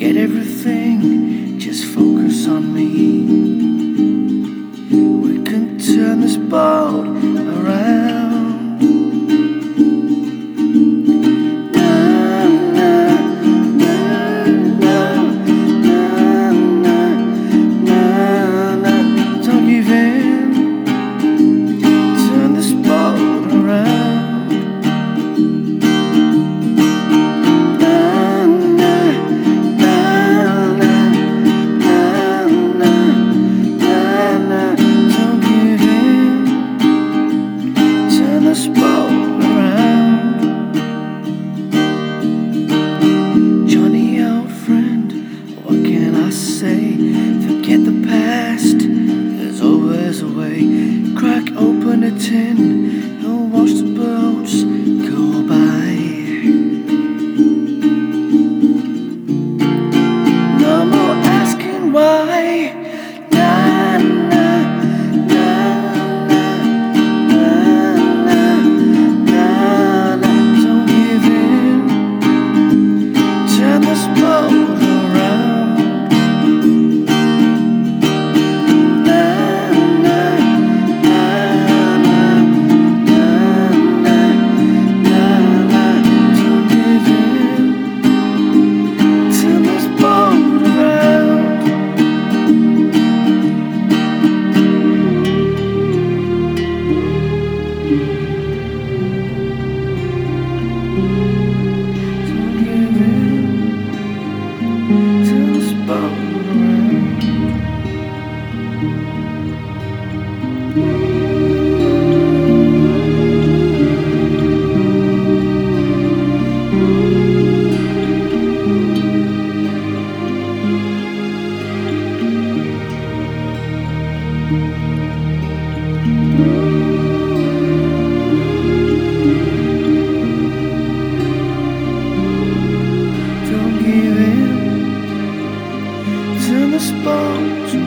Forget everything, just focus on me. We can turn this boat around. say, forget the past. There's always a way. Crack open a tin. Don't give in to the sponge.